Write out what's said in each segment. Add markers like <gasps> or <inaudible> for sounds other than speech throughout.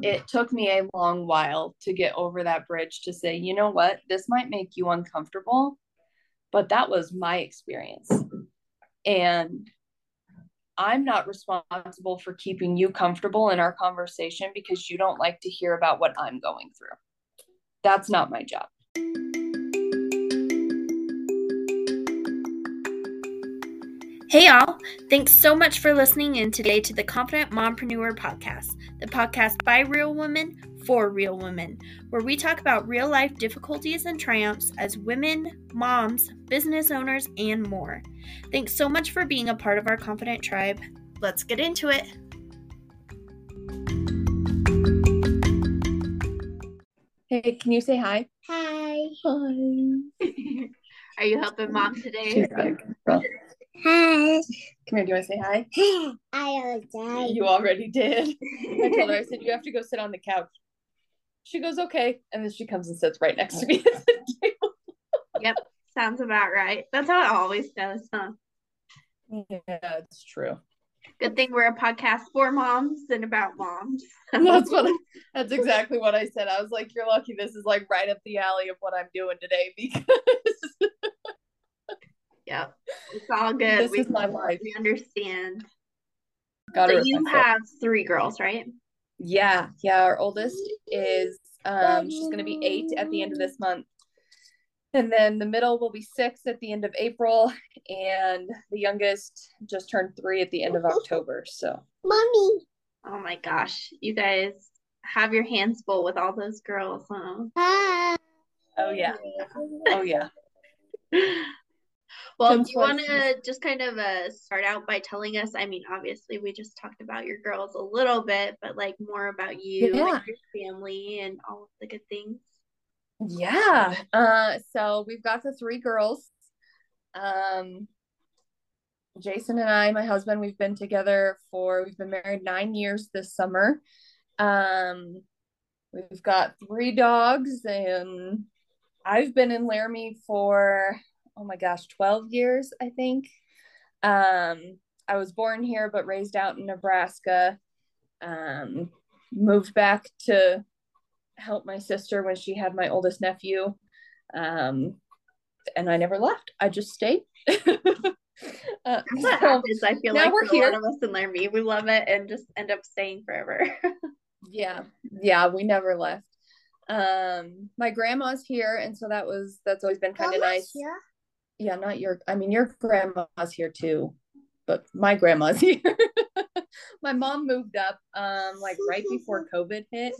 Um, it took me a long while to get over that bridge to say, you know what, this might make you uncomfortable, but that was my experience. And I'm not responsible for keeping you comfortable in our conversation because you don't like to hear about what I'm going through. That's not my job. Hey, y'all. Thanks so much for listening in today to the Confident Mompreneur podcast, the podcast by real women for real women, where we talk about real life difficulties and triumphs as women, moms, business owners, and more. Thanks so much for being a part of our Confident tribe. Let's get into it. Hey, can you say hi? Hi. Hi. <laughs> Are you helping mom today? Hi. Come here, do you want to say hi? <gasps> I already. did. You already did. I told her, I said, you have to go sit on the couch. She goes, okay. And then she comes and sits right next to me at the table. <laughs> yep, sounds about right. That's how it always goes, huh? Yeah, it's true. Good thing we're a podcast for moms and about moms. <laughs> that's what I, that's exactly what I said. I was like, you're lucky this is like right up the alley of what I'm doing today <laughs> because Yeah, <laughs> it's all good. This we, is my life. We understand. Got so you respect. have three girls, right? Yeah, yeah. Our oldest is um she's gonna be eight at the end of this month. And then the middle will be six at the end of April, and the youngest just turned three at the end of October. So Mommy. Oh my gosh, you guys have your hands full with all those girls, huh? Hi. oh yeah. Oh yeah. <laughs> Well, do you want to just kind of uh, start out by telling us? I mean, obviously, we just talked about your girls a little bit, but like more about you Yeah. and your family and all of the good things. Yeah. Uh so we've got the three girls. Um Jason and I, my husband, we've been together for we've been married 9 years this summer. Um we've got three dogs and I've been in Laramie for oh my gosh, 12 years, I think. Um I was born here but raised out in Nebraska. Um moved back to help my sister when she had my oldest nephew. Um, and I never left. I just stayed. <laughs> uh, That's what happens. I feel now like we're for a lot of us in Laramie, we love it and just end up staying forever. <laughs> yeah, yeah, we never left. Um, my grandma's here, and so that was that's always been kind of nice. here. Yeah, not your. I mean, your grandma's here too, but my grandma's <laughs> here. my mom moved up um like right before <laughs> COVID hit,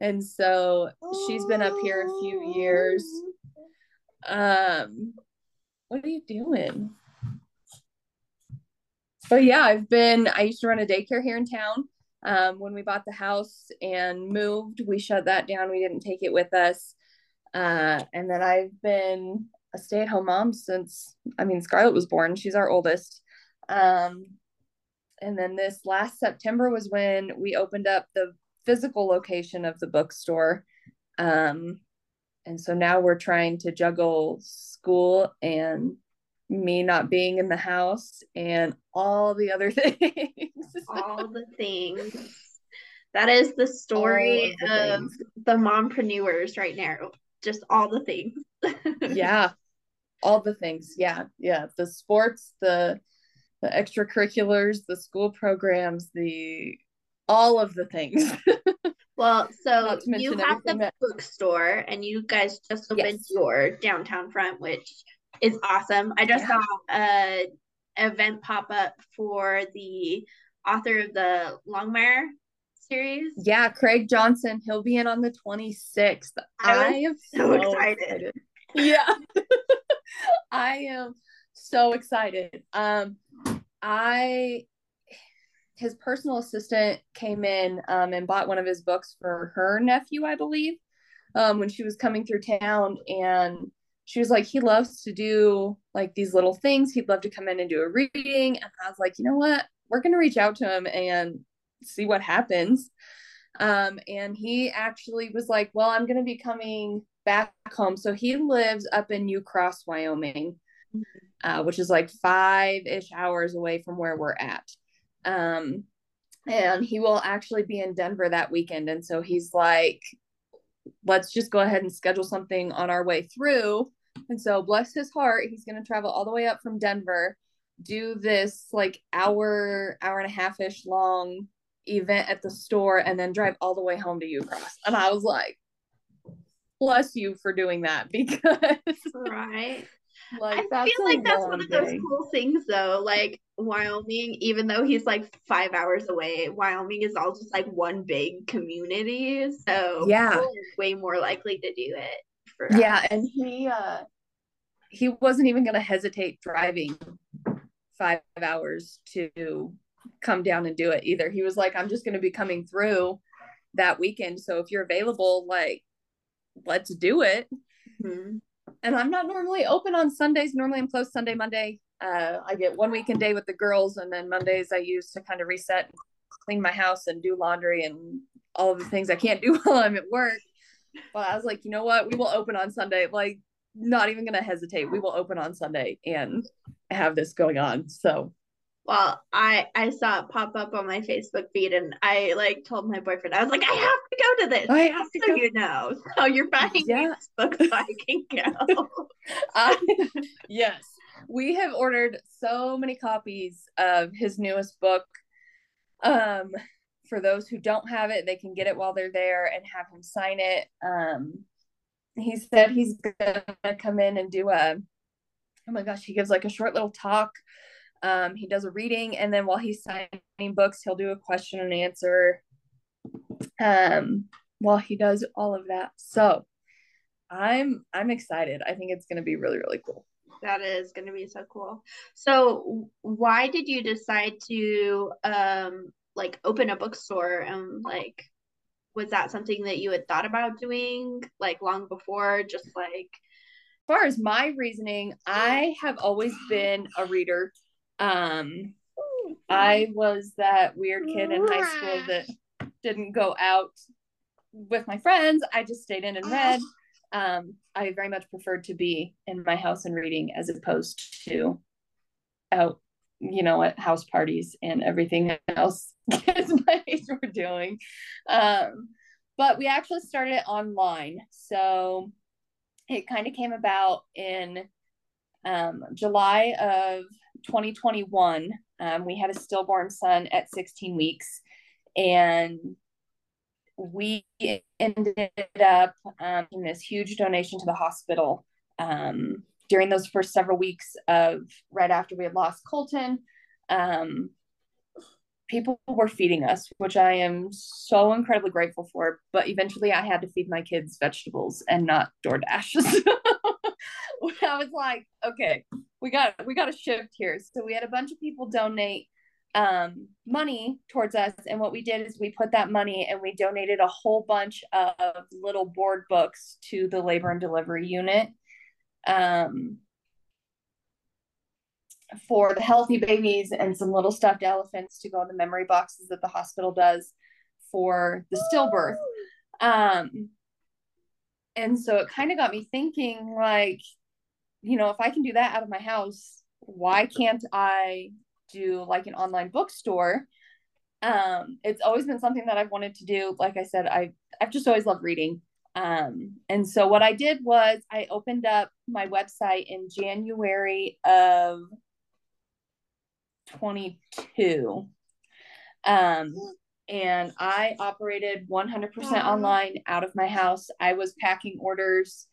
and so she's been up here a few years. Um, what are you doing? But yeah, I've been, I used to run a daycare here in town. Um, when we bought the house and moved, we shut that down. We didn't take it with us. Uh, and then I've been a stay at home mom since, I mean, Scarlett was born. She's our oldest. Um, and then this last September was when we opened up the physical location of the bookstore. Um, and so now we're trying to juggle school and me not being in the house and all the other <laughs> things. all the things. That is the story All of the of the mompreneurs right now. Just all the things. <laughs> yeah. All the things. Yeah. Yeah. The sports, the the extracurriculars, the school programs, the all of the things. <laughs> Well, so you have the that- bookstore, and you guys just opened Yes. your downtown front, which is awesome. I just Yeah. saw a event pop up for the author of the Longmire series. yeah, Craig Johnson, he'll be in on the 26th. I I am so excited. <laughs> Yeah. <laughs> <laughs> I am so excited. Um I his personal assistant came in um and bought one of his books for her nephew, I believe, um when she was coming through town and she was like he loves to do like these little things. He'd love to come in and do a reading and I was like, "You know what? We're going to reach out to him and see what happens." Um and he actually was like, "Well, I'm going to be coming back home." So he lives up in Ucross, Wyoming uh, which is like five ish hours away from where we're at. Um, and he will actually be in Denver that weekend. And so he's like, let's just go ahead and schedule something on our way through. And so, bless his heart, he's going to travel all the way up from Denver, do this like hour, hour and a half ish long event at the store, and then drive all the way home to Ucross. And I was like, bless you for doing that <laughs> because right like I feel like that's one of those cool things though. Like Wyoming, even though he's like five hours away, Wyoming is all just like one big community. So yeah, way more likely to do it. yeah, us. and he uh he wasn't even gonna hesitate driving five hours to come down and do it either. He was like, I'm just gonna be coming through that weekend. So if you're available, like let's do it. Mm-hmm. And I'm not normally open on Sundays. Normally I'm closed Sunday, Monday. Uh, I get one weekend day with the girls, and then Mondays I use to kind of reset and clean my house and do laundry and all of the things I can't do <laughs> while I'm at work. But I was like, you know what? We will open on Sunday. Like, not even going to hesitate. We will open on Sunday and have this going on. So well i i saw it pop up on my facebook feed and i like told my boyfriend i was like i have to go to this i have to so go. you know <laughs> so you're buying yeah. book so i can go <laughs> uh, yes we have ordered so many copies of his newest book um for those who don't have it they can get it while they're there and have him sign it um he said he's gonna come in and do a oh my gosh he gives like a short little talk um, he does a reading, and then while he's signing books, he'll do a question and answer. Um, while he does all of that, so I'm I'm excited. I think it's going to be really really cool. That is going to be so cool. So, why did you decide to um like open a bookstore and like was that something that you had thought about doing like long before just like as far as my reasoning i have always been a reader um, I was that weird kid in high school that didn't go out with my friends. I just stayed in and read. Um, I very much preferred to be in my house and reading as opposed to out, you know, at house parties and everything else <laughs> kids my age were doing. Um, but we actually started it online. So it kind of came about in um, July of 2021, um, we had a stillborn son at 16 weeks, and we ended up um, in this huge donation to the hospital um, during those first several weeks of right after we had lost Colton. Um, people were feeding us, which I am so incredibly grateful for. But eventually, I had to feed my kids vegetables and not DoorDash. <laughs> <laughs> I was like, okay, we got we got a shift here. So we had a bunch of people donate um, money towards us, and what we did is we put that money and we donated a whole bunch of little board books to the labor and delivery unit. Um, for the healthy babies and some little stuffed elephants to go in the memory boxes that the hospital does for the stillbirth. Um, and so it kind of got me thinking like you know, if I can do that out of my house, why can't I do like an online bookstore? Um, it's always been something that I've wanted to do. Like I said, I I've just always loved reading. Um, and so what I did was I opened up my website in January of 22. Um, and I operated 100% online out of my house. I was packing orders.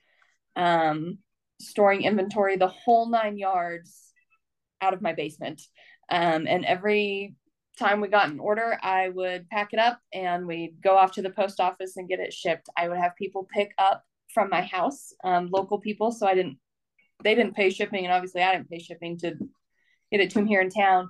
Um, storing inventory, the whole nine yards out of my basement. Um, and every time we got an order, I would pack it up and we'd go off to the post office and get it shipped. I would have people pick up from my house, um, local people. So I didn't, they didn't pay shipping, and obviously I didn't pay shipping to get it to them here in town.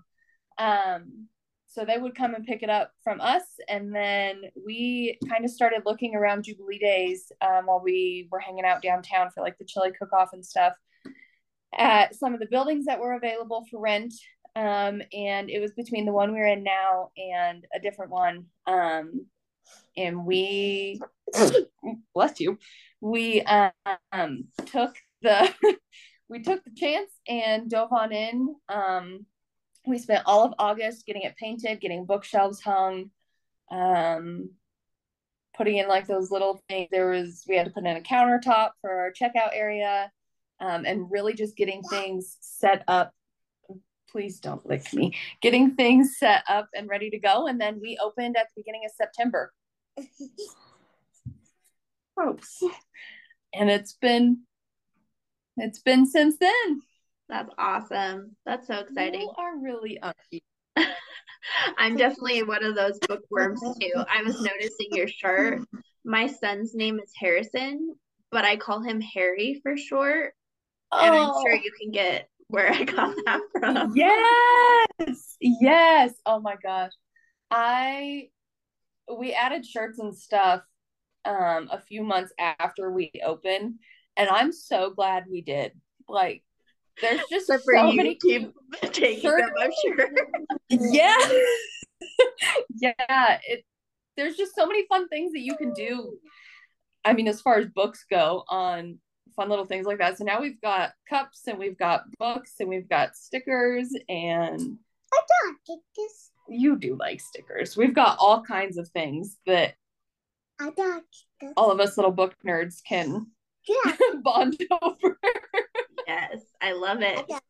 Um, so they would come and pick it up from us. And then we kind of started looking around Jubilee Days um, while we were hanging out downtown for like the chili cook off and stuff at some of the buildings that were available for rent. Um, and it was between the one we're in now and a different one. Um, and we, <coughs> bless you, we um, took the, <laughs> we took the chance and dove on in. Um, we spent all of August getting it painted, getting bookshelves hung, um, putting in like those little things. There was we had to put in a countertop for our checkout area, um, and really just getting things set up. Please don't lick me. Getting things set up and ready to go, and then we opened at the beginning of September. <laughs> Gross. And it's been it's been since then. That's awesome. That's so exciting. You are really unlucky. <laughs> I'm definitely one of those bookworms too. I was noticing your shirt. My son's name is Harrison, but I call him Harry for short. And I'm sure Oh, you can get where I got that from. yes. Yes. Oh my gosh. I we added shirts and stuff um a few months after we opened, and I'm so glad we did. Like there's just Except for so you many keep <laughs> taking Sure. them, I'm sure. Yeah. <laughs> yeah, it there's just so many fun things that you can do. I mean, as far as books go on fun little things like that. So now we've got cups and we've got books and we've got stickers and I don't get this. you do like stickers. We've got all kinds of things that I don't get this. all of us little book nerds can Yeah. <laughs> bond over. Yes, I love it. don't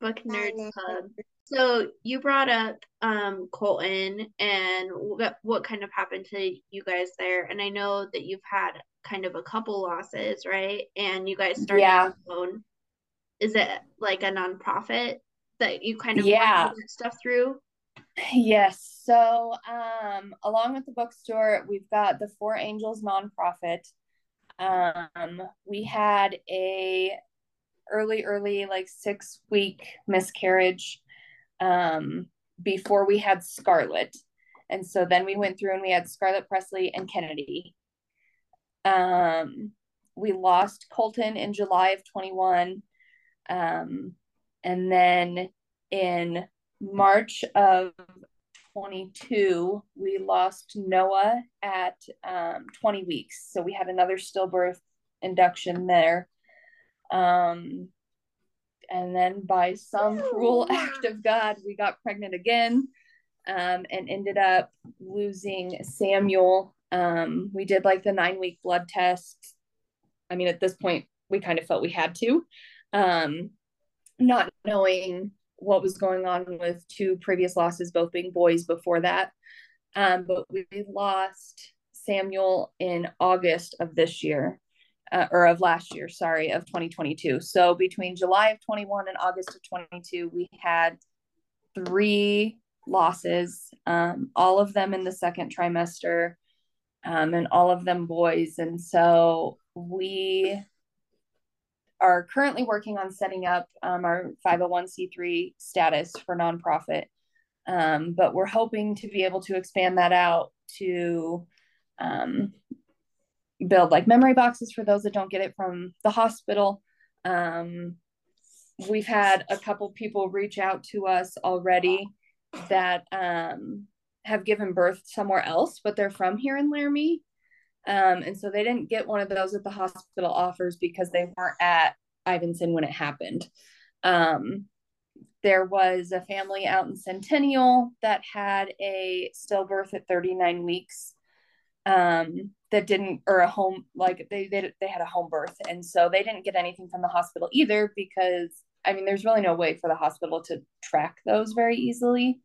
Book Nerds know. Club. So you brought up um Colton and what what kind of happened to you guys there? And I know that you've had kind of a couple losses, right? And you guys started Yeah. your own. Is it like a nonprofit that you kind of Yeah. work all that stuff through? Yes. So, um, along with the bookstore, we've got the Four Angels nonprofit. Um, we had a early, early, like six week miscarriage, um, before we had Scarlet. And so then we went through and we had Scarlet Presley and Kennedy. Um, we lost Colton in July of 21. Um, and then in March of 22, we lost Noah at um, 20 weeks. So we had another stillbirth induction there. Um, and then by some cruel <laughs> act of God, we got pregnant again um, and ended up losing Samuel. Um, we did like the nine week blood test. I mean, at this point, we kind of felt we had to, um, not knowing what was going on with two previous losses, both being boys before that. Um, but we lost Samuel in August of this year, uh, or of last year, sorry, of 2022. So between July of 21 and August of 22, we had three losses, um, all of them in the second trimester, um, and all of them boys. And so we are currently working on setting up um, our 501c3 status for nonprofit. Um, but we're hoping to be able to expand that out to um, build like memory boxes for those that don't get it from the hospital. Um, we've had a couple people reach out to us already that um, have given birth somewhere else, but they're from here in Laramie. Um, and so they didn't get one of those at the hospital offers because they weren't at Ivinson when it happened. Um, there was a family out in Centennial that had a stillbirth at 39 weeks um, that didn't, or a home, like they, they, they had a home birth. And so they didn't get anything from the hospital either because, I mean, there's really no way for the hospital to track those very easily.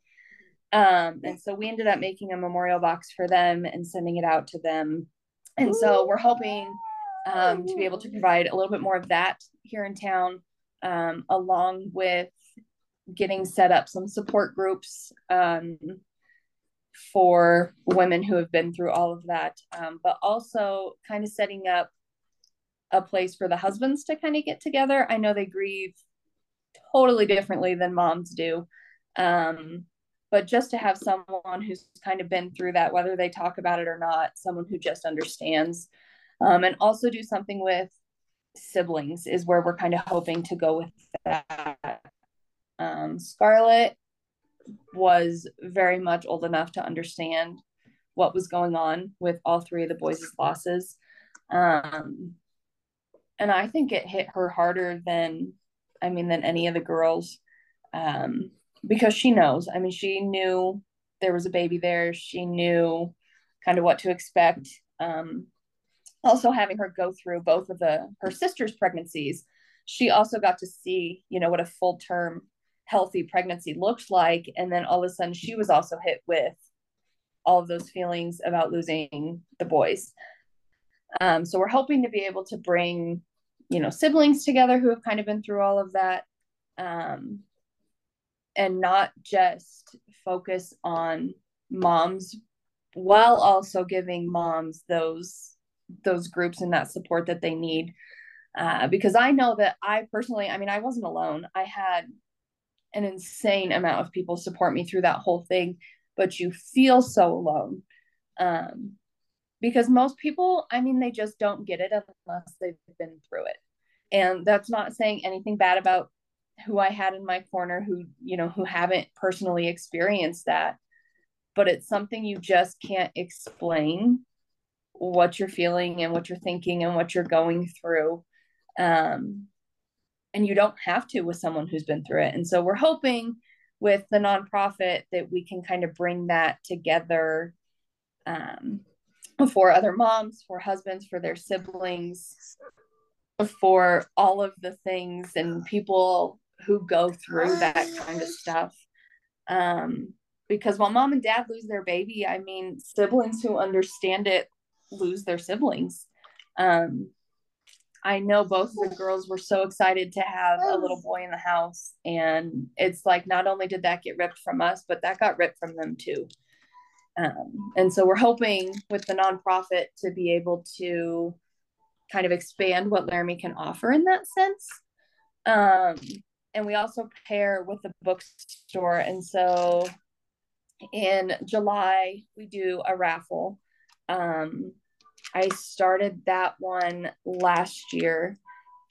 Um, and so we ended up making a memorial box for them and sending it out to them. And so we're hoping um, to be able to provide a little bit more of that here in town, um, along with getting set up some support groups um, for women who have been through all of that, um, but also kind of setting up a place for the husbands to kind of get together. I know they grieve totally differently than moms do. Um, but just to have someone who's kind of been through that, whether they talk about it or not, someone who just understands. Um, and also do something with siblings is where we're kind of hoping to go with that. Um, Scarlett was very much old enough to understand what was going on with all three of the boys' losses. Um, and I think it hit her harder than, I mean, than any of the girls. Um, because she knows. I mean, she knew there was a baby there. She knew kind of what to expect. Um, also having her go through both of the her sister's pregnancies, she also got to see, you know, what a full term healthy pregnancy looked like. And then all of a sudden she was also hit with all of those feelings about losing the boys. Um, so we're hoping to be able to bring, you know, siblings together who have kind of been through all of that. Um, and not just focus on moms while also giving moms those those groups and that support that they need uh, because i know that i personally i mean i wasn't alone i had an insane amount of people support me through that whole thing but you feel so alone. Um, because most people i mean they just don't get it unless they've been through it. And that's not saying anything bad about who i had in my corner who you know who haven't personally experienced that but it's something you just can't explain what you're feeling and what you're thinking and what you're going through. Um, and you don't have to with someone who's been through it. And so we're hoping with the nonprofit that we can kind of bring that together um, for other moms for husbands for their siblings for all of the things and people who go through that kind of stuff. Um, because while mom and dad lose their baby i mean siblings who understand it lose their siblings. Um, i know both of the girls were so excited to have a little boy in the house and it's like not only did that get ripped from us but that got ripped from them too. Um, and so we're hoping with the nonprofit to be able to kind of expand what laramie can offer in that sense. Um, and we also pair with the bookstore. And so in July, we do a raffle. Um, I started that one last year.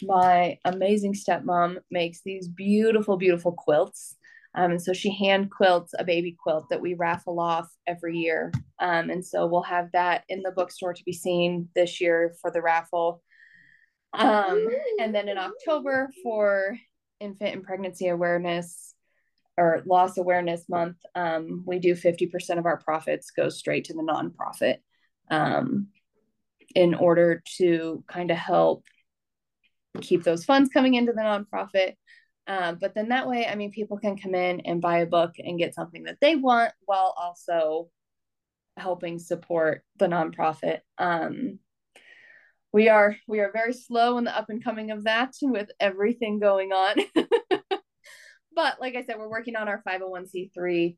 My amazing stepmom makes these beautiful, beautiful quilts. Um, and so she hand quilts a baby quilt that we raffle off every year. Um, and so we'll have that in the bookstore to be seen this year for the raffle. Um, and then in October for infant and pregnancy awareness, or loss awareness month, um, we do 50% of our profits go straight to the nonprofit um, in order to kind of help keep those funds coming into the nonprofit. Um, but then that way, I mean, people can come in and buy a book and get something that they want while also helping support the nonprofit. Um, we are we are very slow in the up and coming of that <laughs> with everything going on. <laughs> but like I said, we're working on our 501c3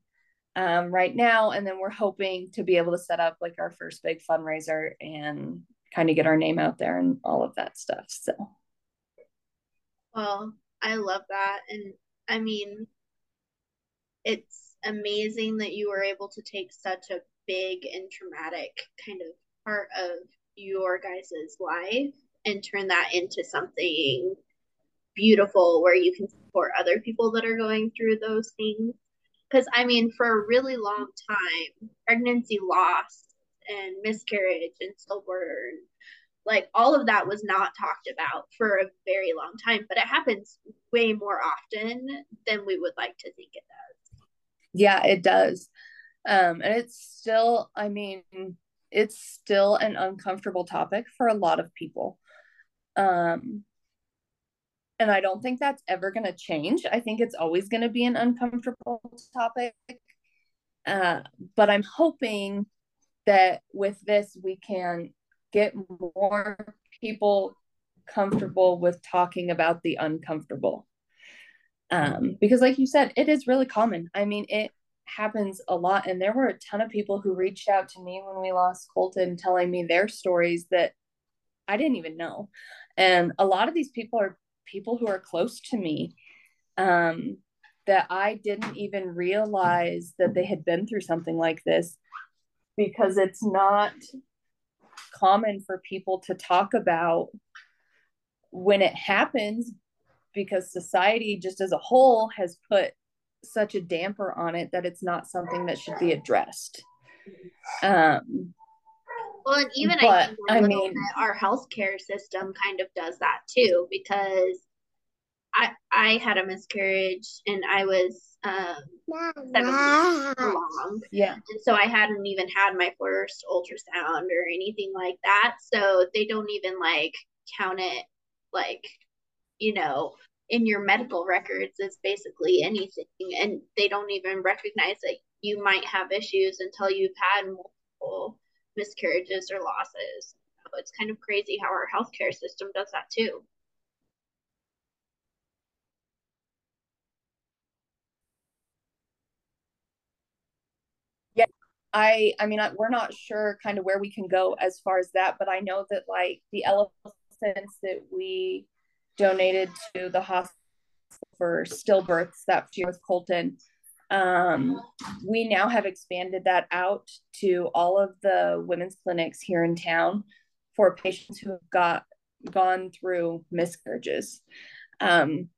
um, right now. And then we're hoping to be able to set up like our first big fundraiser and kind of get our name out there and all of that stuff. So, well, I love that. And I mean, it's amazing that you were able to take such a big and traumatic kind of part of your guys' life and turn that into something beautiful where you can support other people that are going through those things. Because, I mean, for a really long time, pregnancy loss and miscarriage and stillbirth, like all of that was not talked about for a very long time, but it happens way more often than we would like to think it does. Yeah, it does. Um, and it's still, I mean, it's still an uncomfortable topic for a lot of people. Um, and I don't think that's ever going to change. I think it's always going to be an uncomfortable topic. Uh, but I'm hoping that with this, we can get more people comfortable with talking about the uncomfortable. Um, because, like you said, it is really common. I mean, it happens a lot. And there were a ton of people who reached out to me when we lost Colton telling me their stories that I didn't even know. And a lot of these people are people who are close to me um, that I didn't even realize that they had been through something like this because it's not common for people to talk about when it happens because society just as a whole has put such a damper on it that it's not something that should be addressed. Um well, and even but, I think I mean, our healthcare system kind of does that too, because I I had a miscarriage and I was um seven weeks along. Yeah. And so I hadn't even had my first ultrasound or anything like that. So they don't even like count it like, you know, in your medical records it's basically anything. And they don't even recognize that you might have issues until you've had multiple miscarriages or losses. It's kind of crazy how our healthcare system does that too. Yeah, I I mean I, we're not sure kind of where we can go as far as that, but I know that like the elephants that we donated to the hospital for stillbirths that year with Colton, um, we now have expanded that out to all of the women's clinics here in town for patients who have got gone through miscarriages. Um,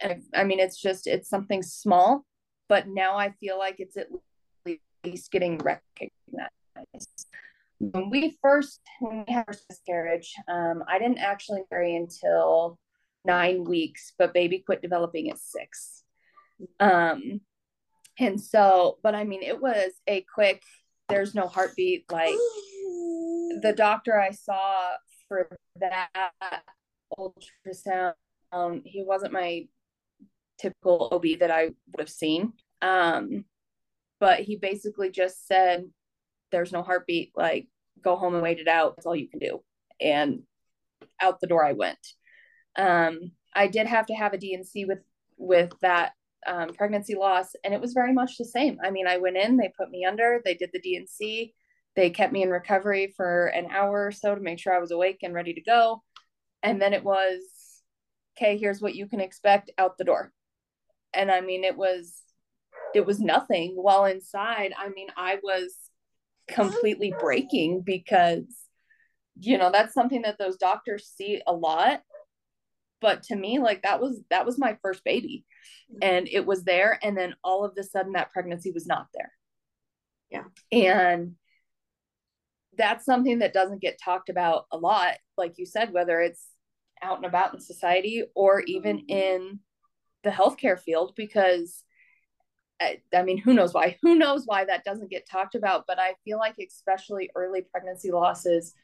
and I mean, it's just it's something small, but now I feel like it's at least getting recognized. When we first when we had our miscarriage, um, I didn't actually marry until nine weeks, but baby quit developing at six. Um, and so, but I mean, it was a quick. There's no heartbeat. Like <gasps> the doctor I saw for that ultrasound, um, he wasn't my typical OB that I would have seen. Um, but he basically just said, "There's no heartbeat. Like, go home and wait it out. That's all you can do." And out the door I went. Um, I did have to have a D&C with with that um, pregnancy loss, and it was very much the same. I mean, I went in, they put me under, they did the D&C, they kept me in recovery for an hour or so to make sure I was awake and ready to go, and then it was, okay, here's what you can expect out the door. And I mean, it was it was nothing while inside i mean i was completely breaking because you know that's something that those doctors see a lot but to me like that was that was my first baby and it was there and then all of a sudden that pregnancy was not there yeah and that's something that doesn't get talked about a lot like you said whether it's out and about in society or even mm-hmm. in the healthcare field because I, I mean, who knows why? Who knows why that doesn't get talked about? But I feel like, especially early pregnancy losses,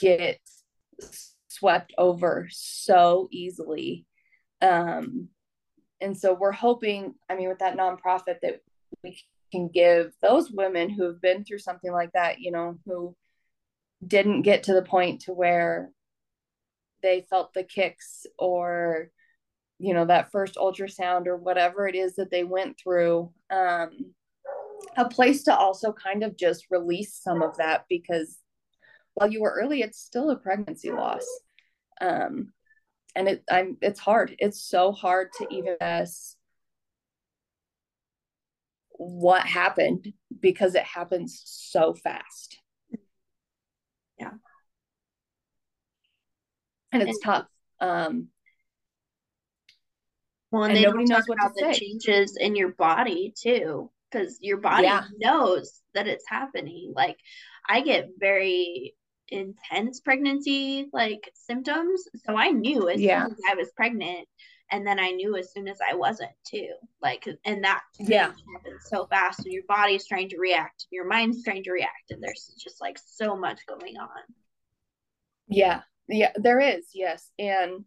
get swept over so easily. Um, and so we're hoping, I mean, with that nonprofit, that we can give those women who have been through something like that, you know, who didn't get to the point to where they felt the kicks or you know that first ultrasound or whatever it is that they went through um, a place to also kind of just release some of that because while you were early it's still a pregnancy loss um, and it i'm it's hard it's so hard to even guess what happened because it happens so fast yeah and it's and, tough um well, and, and nobody knows what about the say. changes in your body too, because your body yeah. knows that it's happening. Like I get very intense pregnancy like symptoms, so I knew as yeah. soon as I was pregnant, and then I knew as soon as I wasn't too. Like, and that yeah happens so fast, and your body's trying to react, your mind's trying to react, and there's just like so much going on. Yeah, yeah, there is. Yes, and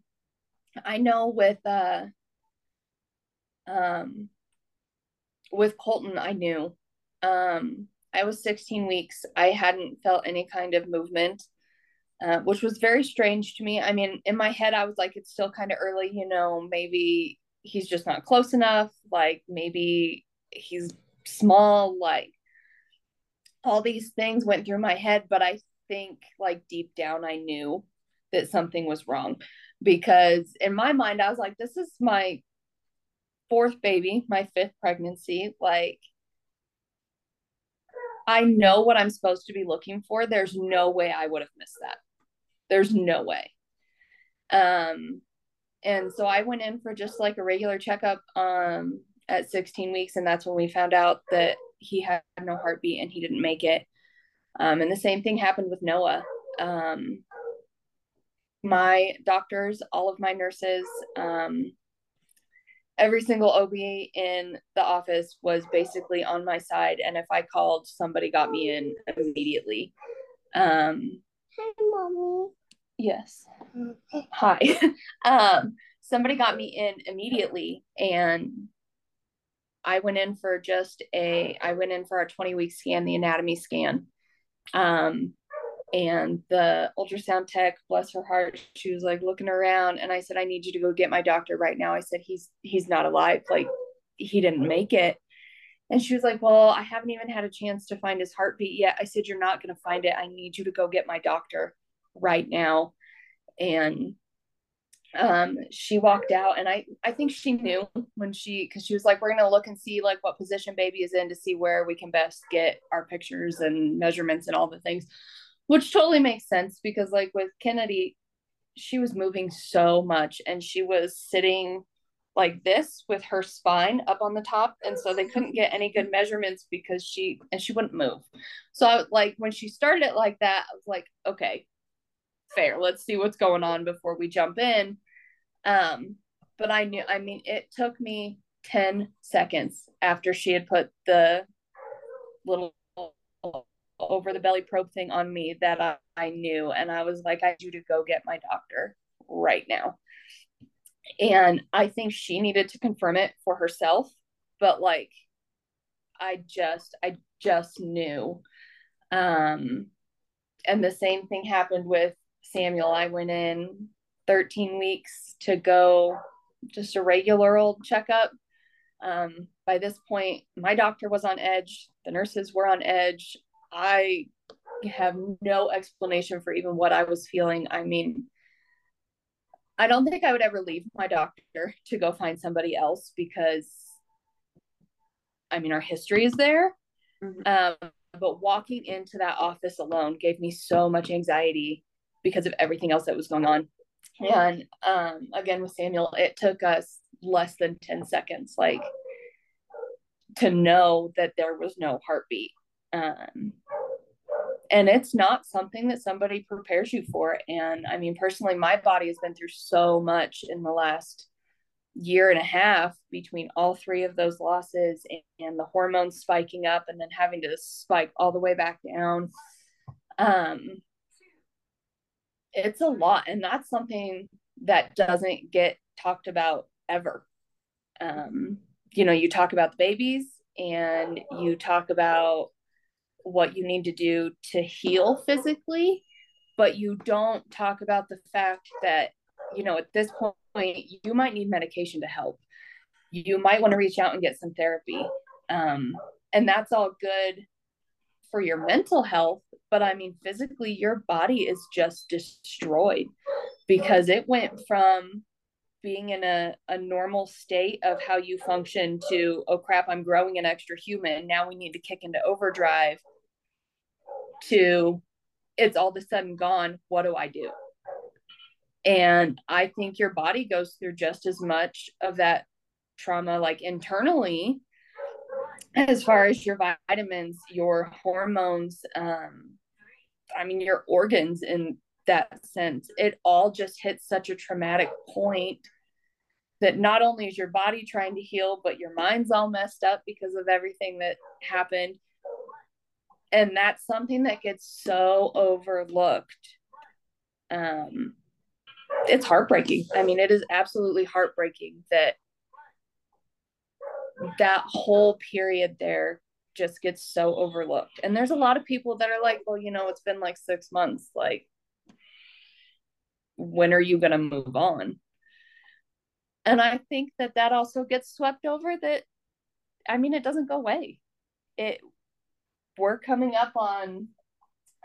I know with uh um, with Colton, I knew. Um, I was 16 weeks. I hadn't felt any kind of movement, uh, which was very strange to me. I mean, in my head, I was like, it's still kind of early, you know, maybe he's just not close enough. Like, maybe he's small. Like, all these things went through my head, but I think, like, deep down, I knew that something was wrong because in my mind, I was like, this is my fourth baby, my fifth pregnancy, like I know what I'm supposed to be looking for. There's no way I would have missed that. There's no way. Um and so I went in for just like a regular checkup um at 16 weeks and that's when we found out that he had no heartbeat and he didn't make it. Um and the same thing happened with Noah. Um my doctors, all of my nurses, um, every single OB in the office was basically on my side. And if I called, somebody got me in immediately. Um, Hi, mommy. yes. Hi. <laughs> um, somebody got me in immediately and I went in for just a I went in for a 20 week scan, the anatomy scan. Um, and the ultrasound tech bless her heart she was like looking around and i said i need you to go get my doctor right now. I said he's he's not alive like he didn't make it. And she was like well i haven't even had a chance to find his heartbeat yet. I said you're not going to find it. I need you to go get my doctor right now. And um she walked out and i i think she knew when she because she was like we're gonna look and see like what position baby is in to see where we can best get our pictures and measurements and all the things which totally makes sense because like with kennedy she was moving so much and she was sitting like this with her spine up on the top. And so they couldn't get any good measurements because she and she wouldn't move. So I, like when she started it like that i was like okay fair. Let's see what's going on before we jump in. Um but i knew i mean it took me 10 seconds after she had put the little over the belly probe thing on me that I, I knew and i was like i need you to go get my doctor right now. And i think she needed to confirm it for herself but like i just i just knew. Um and the same thing happened with samuel. I went in 13 weeks to go just a regular old checkup. Um by this point my doctor was on edge. The nurses were on edge i have no explanation for even what i was feeling i mean I don't think I would ever leave my doctor <laughs> to go find somebody else because, I mean, our history is there. Mm-hmm. Um, but walking into that office alone gave me so much anxiety because of everything else that was going on. And um, again, with Samuel, it took us less than 10 seconds, like to know that there was no heartbeat. Um, and it's not something that somebody prepares you for. And i mean personally my body has been through so much in the last year and a half between all three of those losses and, and the hormones spiking up and then having to spike all the way back down. Um it's a lot. And that's something that doesn't get talked about ever. Um you know you talk about the babies and you talk about what you need to do to heal physically, but you don't talk about the fact that, you know, at this point, you might need medication to help. You might want to reach out and get some therapy. Um, and that's all good for your mental health. But I mean, physically, your body is just destroyed because it went from being in a, a normal state of how you function to oh crap i'm growing an extra human now we need to kick into overdrive to it's all of a sudden gone. What do I do? And I think your body goes through just as much of that trauma, like internally, as far as your vitamins, your hormones, um, I mean, your organs in that sense. It all just hits such a traumatic point that not only is your body trying to heal, but your mind's all messed up because of everything that happened. And that's something that gets so overlooked. Um it's heartbreaking. I mean it is absolutely heartbreaking that that whole period there just gets so overlooked. And there's a lot of people that are like well you know it's been like six months. Like when are you going to move on and i think that that also gets swept over that i mean it doesn't go away it we're coming up on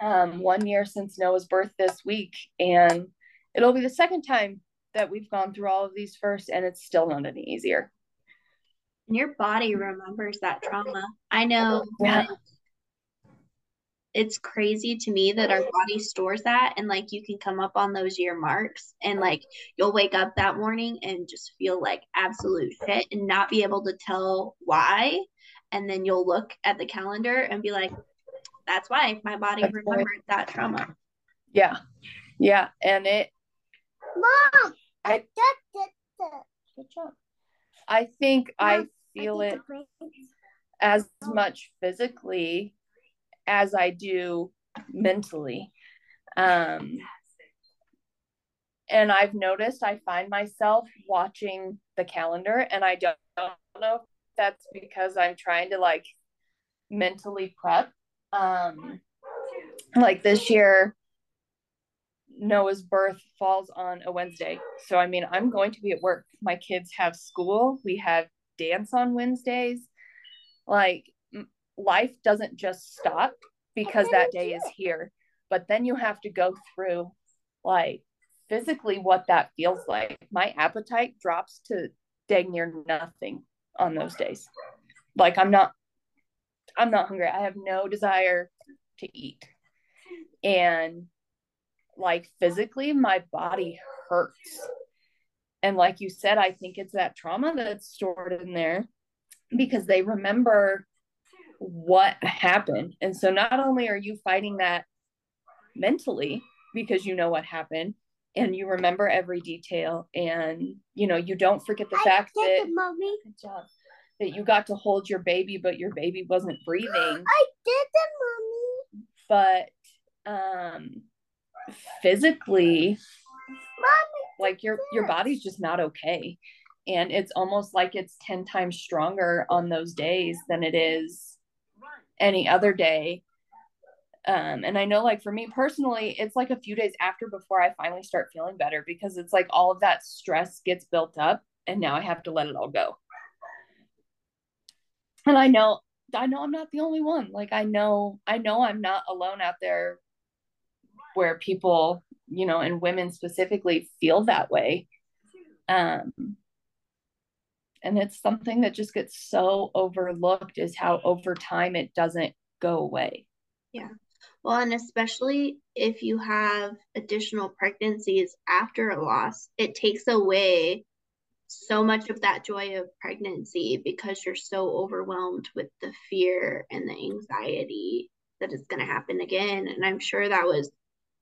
um, one year since Noah's birth this week, and it'll be the second time that we've gone through all of these first, and it's still not any easier. And your body remembers that trauma. I know yeah. It's crazy to me that our body stores that, and like you can come up on those year marks, and like you'll wake up that morning and just feel like absolute shit and not be able to tell why. And then you'll look at the calendar and be like that's why my body that's remembered that trauma. Yeah. Yeah. And it Mom, I I got the good job. I think I feel it as much physically as I do mentally. Um, and I've noticed I find myself watching the calendar, and I don't, don't know if that's because I'm trying to like mentally prep. Um, like this year, Noah's birth falls on a Wednesday. So, I mean, I'm going to be at work. My kids have school, we have dance on Wednesdays. Like, life doesn't just stop because that day is here, but then you have to go through like physically what that feels like. My appetite drops to dang near nothing on those days. Like, I'm not. I'm not hungry. I have no desire to eat. And like physically my body hurts and like you said i think it's that trauma that's stored in there because they remember what happened and so not only are you fighting that mentally because you know what happened and you remember every detail and you know you don't forget the fact that it, mommy. good job that you got to hold your baby but your baby wasn't breathing <gasps> I did it, mommy. but um physically Mommy. like your your body's just not okay and it's almost like it's 10 times stronger on those days than it is any other day. Um and i know like for me personally it's like a few days after before i finally start feeling better because it's like all of that stress gets built up and now i have to let it all go. And i know i know i'm not the only one. Like i know i know i'm not alone out there where people you know and women specifically feel that way. Um and it's something that just gets so overlooked is how over time it doesn't go away Yeah. Well, and especially if you have additional pregnancies after a loss, it takes away so much of that joy of pregnancy because you're so overwhelmed with the fear and the anxiety that it's going to happen again. And I'm sure that was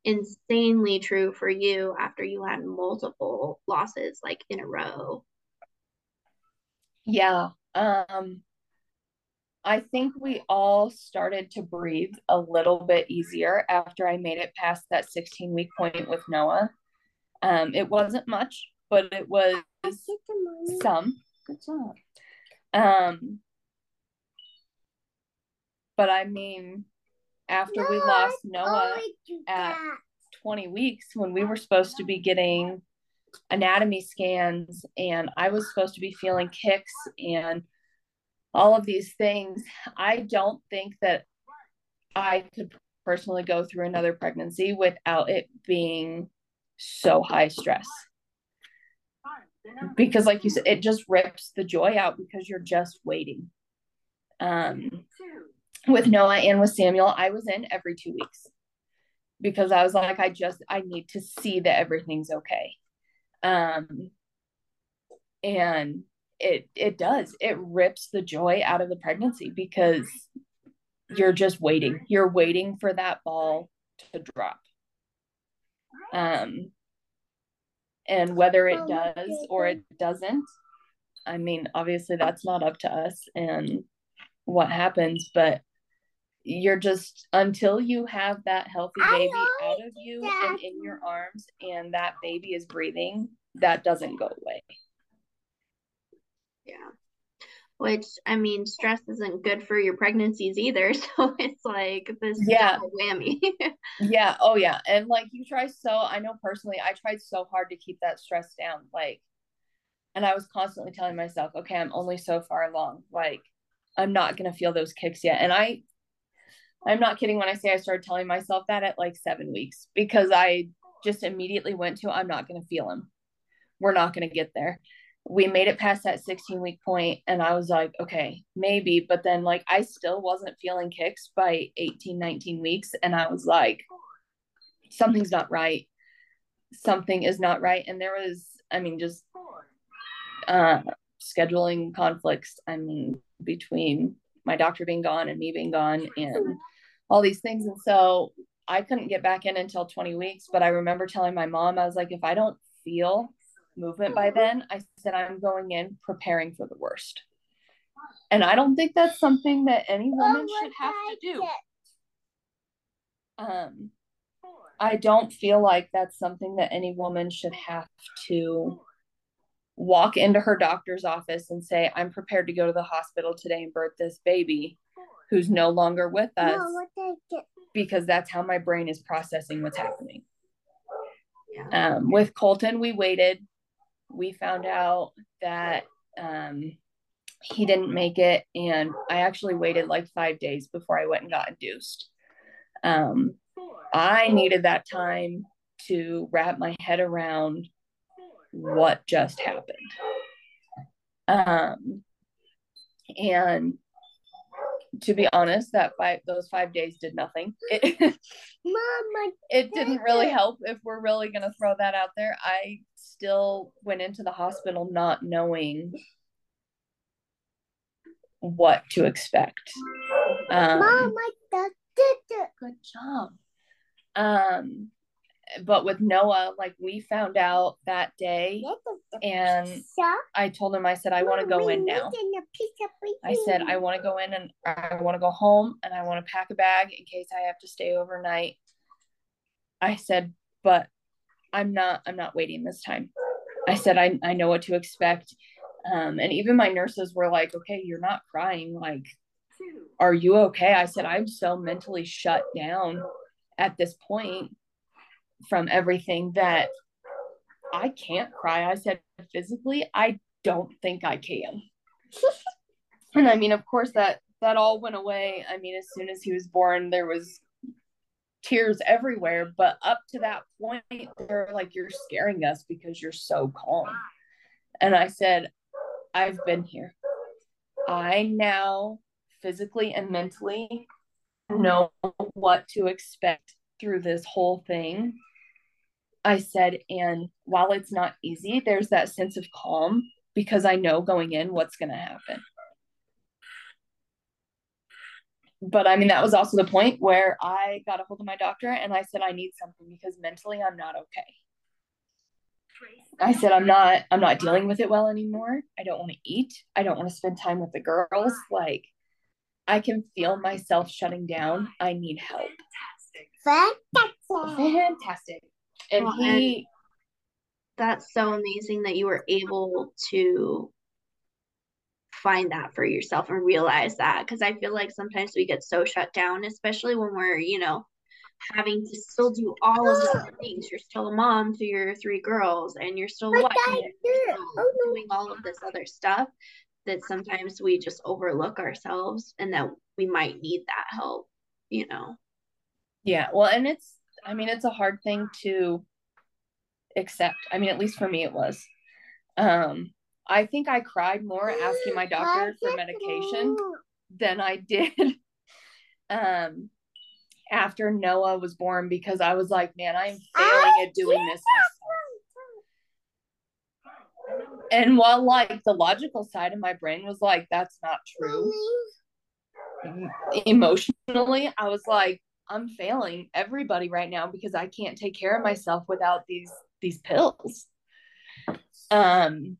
insanely true for you after you had multiple losses like in a row. Yeah um i think we all started to breathe a little bit easier after i made it past that 16 week point with noah. Um it wasn't much but it was I did it, mommy. some. Good job. Um but i mean after we lost noah at- 20 weeks when we were supposed to be getting anatomy scans and I was supposed to be feeling kicks and all of these things. I don't think that I could personally go through another pregnancy without it being so high stress. Because like you said, it just rips the joy out because you're just waiting. Um with Noah and with Samuel, I was in every two weeks because I was like, I just I need to see that everything's okay. Um and it it does. It rips the joy out of the pregnancy because you're just waiting. You're waiting for that ball to drop. Um and whether it does or it doesn't, I mean, obviously that's not up to us and what happens, but you're just until you have that healthy baby out of you do and in your arms and that baby is breathing, that doesn't go away. Yeah. Which, I mean, stress isn't good for your pregnancies either. <laughs> So it's like this Yeah. whammy. <laughs> Yeah, oh yeah. And like you try so I know personally I tried so hard to keep that stress down. Like and I was constantly telling myself, okay, I'm only so far along. Like I'm not gonna feel those kicks yet. And I I'm not kidding when I say I started telling myself that at like seven weeks because I just immediately went to I'm not gonna feel them. We're not gonna get there. We made it past that 16 week point and I was like, okay, maybe. But then like I still wasn't feeling kicks by 18, 19 weeks. And I was like, something's not right. Something is not right. And there was, I mean, just uh, scheduling conflicts. I mean, between my doctor being gone and me being gone and all these things. And so I couldn't get back in until 20 weeks. But I remember telling my mom, I was like, if I don't feel movement by then, I said, I'm going in preparing for the worst. And I don't think that's something that any woman should have to do. Um, I don't feel like that's something that any woman should have to walk into her doctor's office and say, I'm prepared to go to the hospital today and birth this baby who's no longer with us because that's how my brain is processing what's happening. Um, with Colton, we waited. We found out that um, he didn't make it, and I actually waited like five days before I went and got induced. Um, I needed that time to wrap my head around what just happened. Um, and to be honest, that five those five days did nothing. It, <laughs> Mama, it didn't really help if we're really gonna throw that out there. I still went into the hospital not knowing what to expect. Um, Mama, that did it. good job. Um, but with Noah, like we found out that day, and I told him, I said, I want to go in now. I said, I want to go in and I want to go home and I want to pack a bag in case I have to stay overnight. I said, but I'm not, I'm not waiting this time. I said, I, I know what to expect. Um, and even my nurses were like, okay, you're not crying. Like, are you okay? I said, I'm so mentally shut down at this point from everything that I can't cry. I said, physically, I don't think I can. <laughs> and I mean, of course, that that all went away. I mean, as soon as he was born, there was tears everywhere. But up to that point, they're like, "You're scaring us because you're so calm." And I said, "I've been here. I now physically and mentally know what to expect through this whole thing." I said, and while it's not easy, there's that sense of calm because I know going in what's going to happen. But I mean, that was also the point where I got a hold of my doctor and I said, I need something because mentally I'm not okay. I said, I'm not, I'm not dealing with it well anymore. I don't want to eat. I don't want to spend time with the girls. Like, I can feel myself shutting down. I need help. Fantastic. Fantastic. And Well, he, That's so amazing that you were able to find that for yourself and realize that because I feel like sometimes we get so shut down, especially when we're, you know, having to still do all of the <gasps> things. You're still a mom to your three girls and you're still what? You're still Oh, doing all of this other stuff that sometimes we just overlook ourselves and that we might need that help, you know. Yeah, well, and it's, I mean, it's a hard thing to accept. I mean, at least for me, it was. Um, I think I cried more asking my doctor for medication than I did <laughs> um after Noah was born because I was like, man, I'm failing at doing this myself. And while like the logical side of my brain was like, that's not true, emotionally, I was like, I'm failing everybody right now because I can't take care of myself without these these pills. Um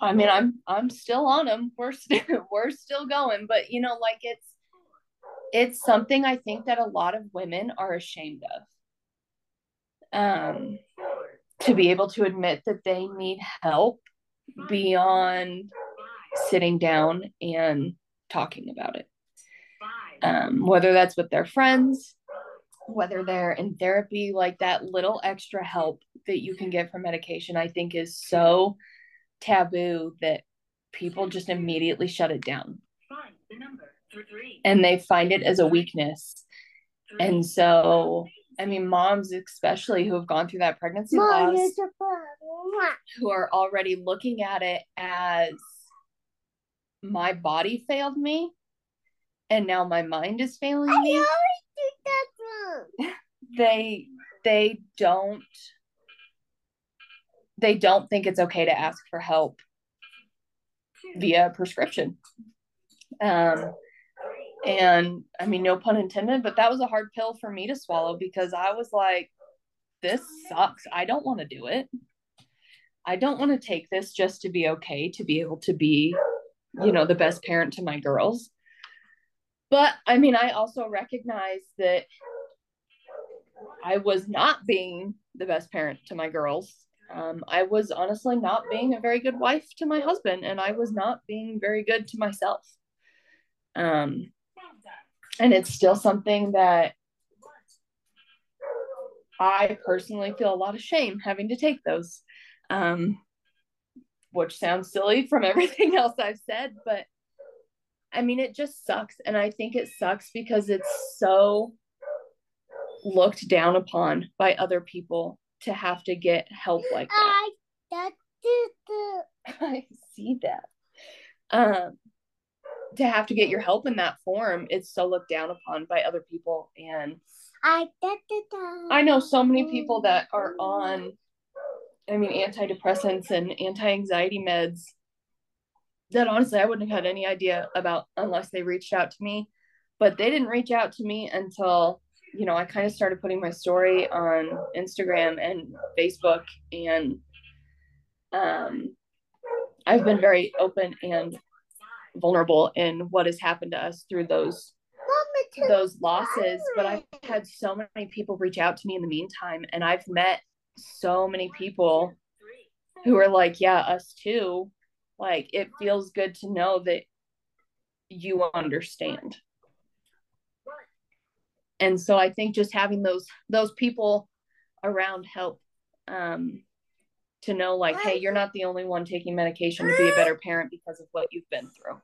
I mean, I'm I'm still on them. We're still <laughs> we're still going, but you know, like it's it's something I think that a lot of women are ashamed of. Um, to be able to admit that they need help beyond sitting down and talking about it. Um, whether that's with their friends, whether they're in therapy, like that little extra help that you can get from medication, I think is so taboo that people just immediately shut it down and they find it as a weakness. And so, I mean, moms, especially who have gone through that pregnancy Mom, loss, here's a bottle. who are already looking at it as my body failed me and now my mind is failing I always me do that wrong. <laughs> they they don't they don't think it's okay to ask for help via prescription um and i mean no pun intended but that was a hard pill for me to swallow because i was like this sucks. I don't want to do it. I don't want to take this just to be okay, to be able to be, you know, the best parent to my girls. But I mean, I also recognize that I was not being the best parent to my girls. Um, I was honestly not being a very good wife to my husband, and I was not being very good to myself. Um, and it's still something that I personally feel a lot of shame having to take those, um, which sounds silly from <laughs> everything else I've said, but I mean, it just sucks. And I think it sucks because it's so looked down upon by other people to have to get help like that. I <laughs> I see that. Um, to have to get your help in that form, it's so looked down upon by other people. And I I know so many people that are on, I mean, antidepressants and anti anxiety meds that honestly I wouldn't have had any idea about unless they reached out to me. But they didn't reach out to me until, you know, I kind of started putting my story on Instagram and Facebook. And um, I've been very open and vulnerable in what has happened to us through those those losses but i've had so many people reach out to me in the meantime and i've met so many people who are like yeah us too like it feels good to know that you understand and so i think just having those those people around help um to know like hey you're not the only one taking medication to be a better parent because of what you've been through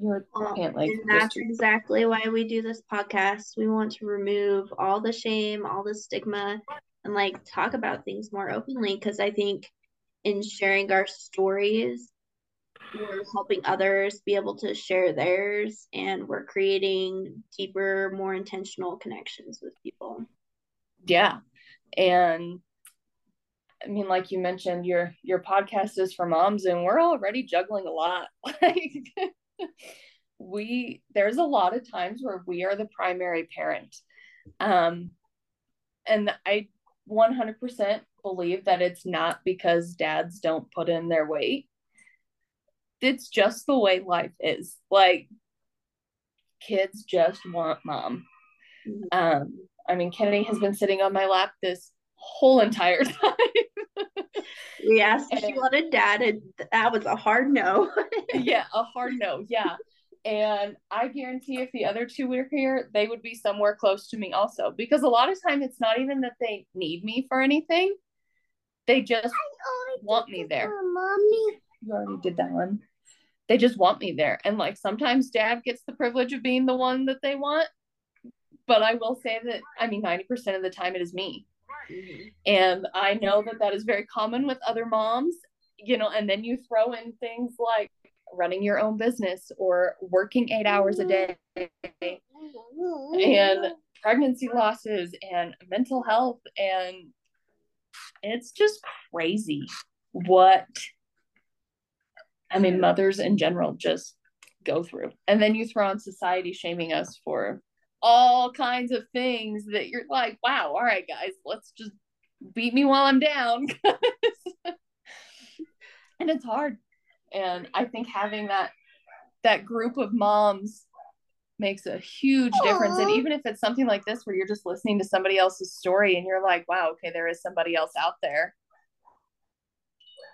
your pant leg and that's exactly why we do this podcast. We want to remove all the shame, all the stigma, and like talk about things more openly because I think in sharing our stories, we're helping others be able to share theirs and we're creating deeper, more intentional connections with people. yeah. And i mean like you mentioned your your podcast is for moms and we're already juggling a lot. <laughs> <laughs> We there's a lot of times where we are the primary parent. Um and i 100% believe that it's not because dads don't put in their weight it's just the way life is like kids just want mom Mhm. um i mean kennedy has been sitting on my lap this whole entire <laughs> time We asked if she wanted dad, and that was a hard no. <laughs> yeah, a hard no. Yeah. And I guarantee if the other two were here, they would be somewhere close to me also. Because a lot of time it's not even that they need me for anything. They just want me there. Mommy. You already did that one. They just want me there. And like sometimes dad gets the privilege of being the one that they want. But I will say that, I mean, 90% of the time it is me. And I know that that is very common with other moms, you know, and then you throw in things like running your own business or working eight hours a day and pregnancy losses and mental health. And it's just crazy what, I mean, mothers in general just go through. And then you throw on society shaming us for all kinds of things that you're like, wow, all right, guys, let's just beat me while I'm down. <laughs> and it's hard. And I think having that that group of moms makes a huge difference. And even if it's something like this where you're just listening to somebody else's story and you're like, wow, okay, there is somebody else out there,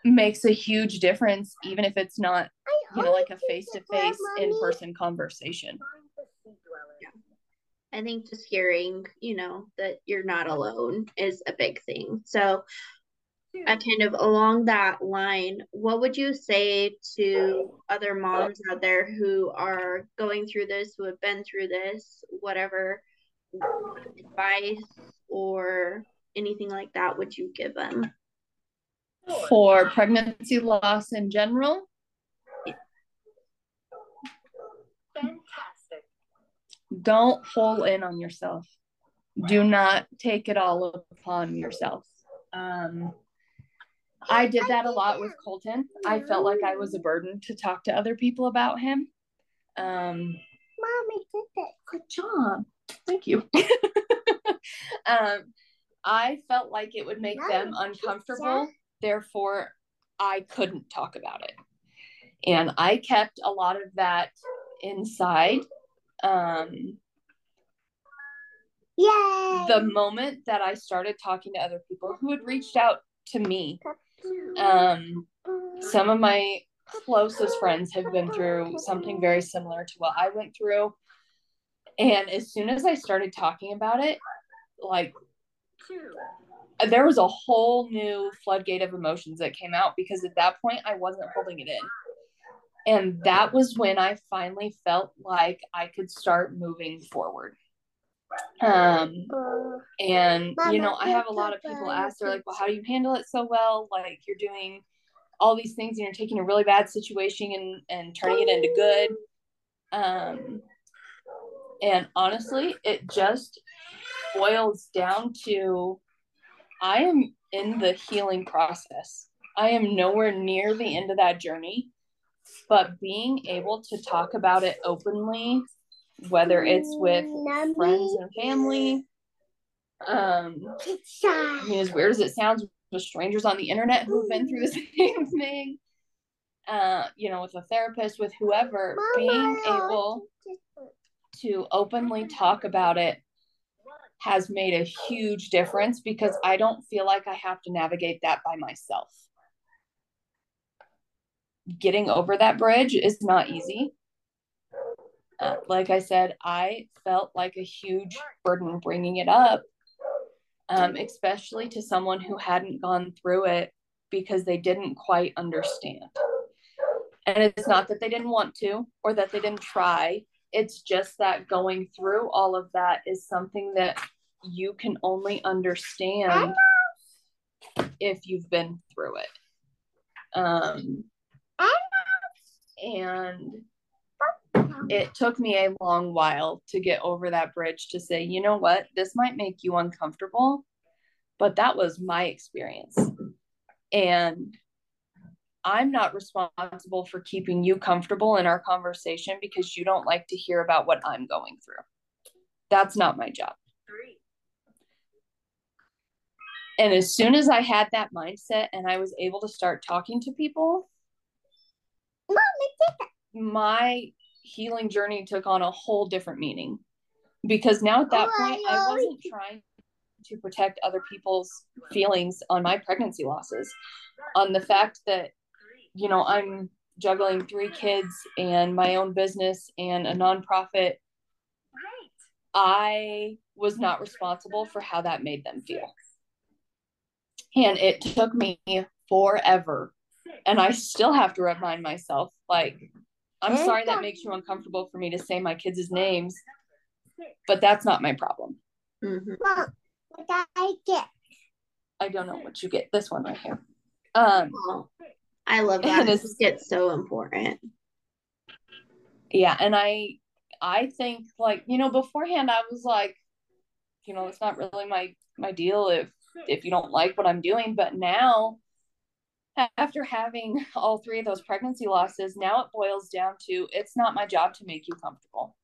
makes a huge difference, even if it's not, you know, like a face to face in person conversation. I think just hearing, you know, that you're not alone is a big thing. So, I kind of along that line, what would you say to other moms out there who are going through this, who have been through this, whatever advice or anything like that would you give them? For pregnancy loss in general, Fantastic. don't pull in on yourself. Do not take it all upon yourself. Um, I did that a lot with Colton. I felt like I was a burden to talk to other people about him. Um, Mommy did it. good job. Thank you. <laughs> um, I felt like it would make them uncomfortable. Therefore, I couldn't talk about it. And I kept a lot of that inside. Um, Yay! the moment that I started talking to other people who had reached out to me, um, some of my closest friends have been through something very similar to what I went through. And as soon as I started talking about it, like there was a whole new floodgate of emotions that came out because at that point I wasn't holding it in. And that was when I finally felt like I could start moving forward. Um, and you know, I have a lot of people ask, they're like, well, how do you handle it so well? Like you're doing all these things and you're taking a really bad situation and, and turning it into good. Um, and honestly, it just boils down to I am in the healing process. I am nowhere near the end of that journey, but being able to talk about it openly, whether it's with friends and family, um, I mean, as weird as it sounds, with strangers on the internet who've been through the <laughs> same thing, uh, you know, with a therapist, with whoever, being able to openly talk about it has made a huge difference because I don't feel like I have to navigate that by myself. Getting over that bridge is not easy. Uh, like I said, I felt like a huge burden bringing it up, um, especially to someone who hadn't gone through it because they didn't quite understand. And it's not that they didn't want to or that they didn't try, it's just that going through all of that is something that you can only understand if you've been through it. Um, and <gasps> it took me a long while to get over that bridge to say, you know what, this might make you uncomfortable, but that was my experience. And I'm not responsible for keeping you comfortable in our conversation because you don't like to hear about what I'm going through. That's not my job. And as soon as I had that mindset and I was able to start talking to people, my healing journey took on a whole different meaning. Because now at that point, I wasn't trying to protect other people's feelings on my pregnancy losses, on the fact that, you know, I'm juggling three kids and my own business and a nonprofit. I was not responsible for how that made them feel. And it took me forever. And I still have to remind myself, like, I'm sorry that makes you uncomfortable for me to say my kids' names, but that's not my problem. Mm-hmm. Mom, what I get? I don't know what you get. This one right here. Um, Oh, I love <laughs> that. This it's- gets so important. yeah, and I, I think like you know beforehand I was like, you know, it's not really my my deal if if you don't like what I'm doing, but now after having all three of those pregnancy losses, now it boils down to it's not my job to make you comfortable.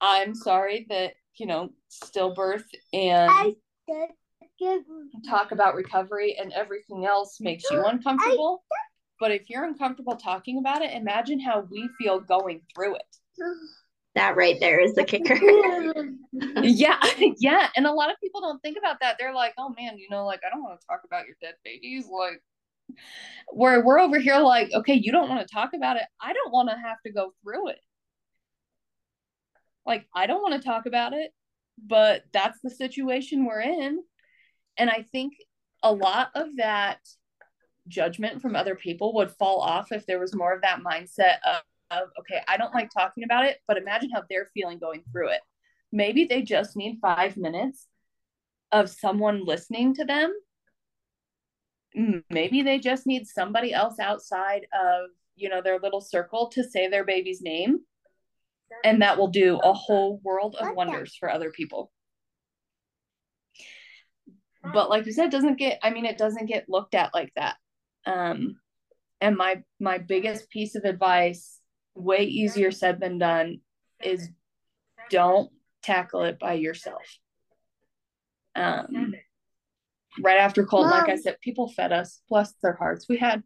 I'm sorry that, you know, stillbirth and I did. Give talk about recovery and everything else makes you uncomfortable. But if you're uncomfortable talking about it, imagine how we feel going through it. That right there is the kicker. <laughs> yeah, <laughs> yeah. And a lot of people don't think about that. They're like, oh man, you know, like I don't want to talk about your dead babies. Like where we're over here like, okay, you don't want to talk about it. I don't want to have to go through it. Like I don't want to talk about it, but that's the situation we're in. And I think a lot of that judgment from other people would fall off if there was more of that mindset of, of okay, I don't like talking about it, but imagine how they're feeling going through it. Maybe they just need five minutes of someone listening to them. M- Maybe they just need somebody else outside of, you know, their little circle to say their baby's name. And that will do a whole world of wonders for other people. But like you said, it doesn't get, I mean, it doesn't get looked at like that. Um, and my my biggest piece of advice, way easier said than done, is don't tackle it by yourself. Um, right after Colton, like I said, people fed us, bless their hearts. We had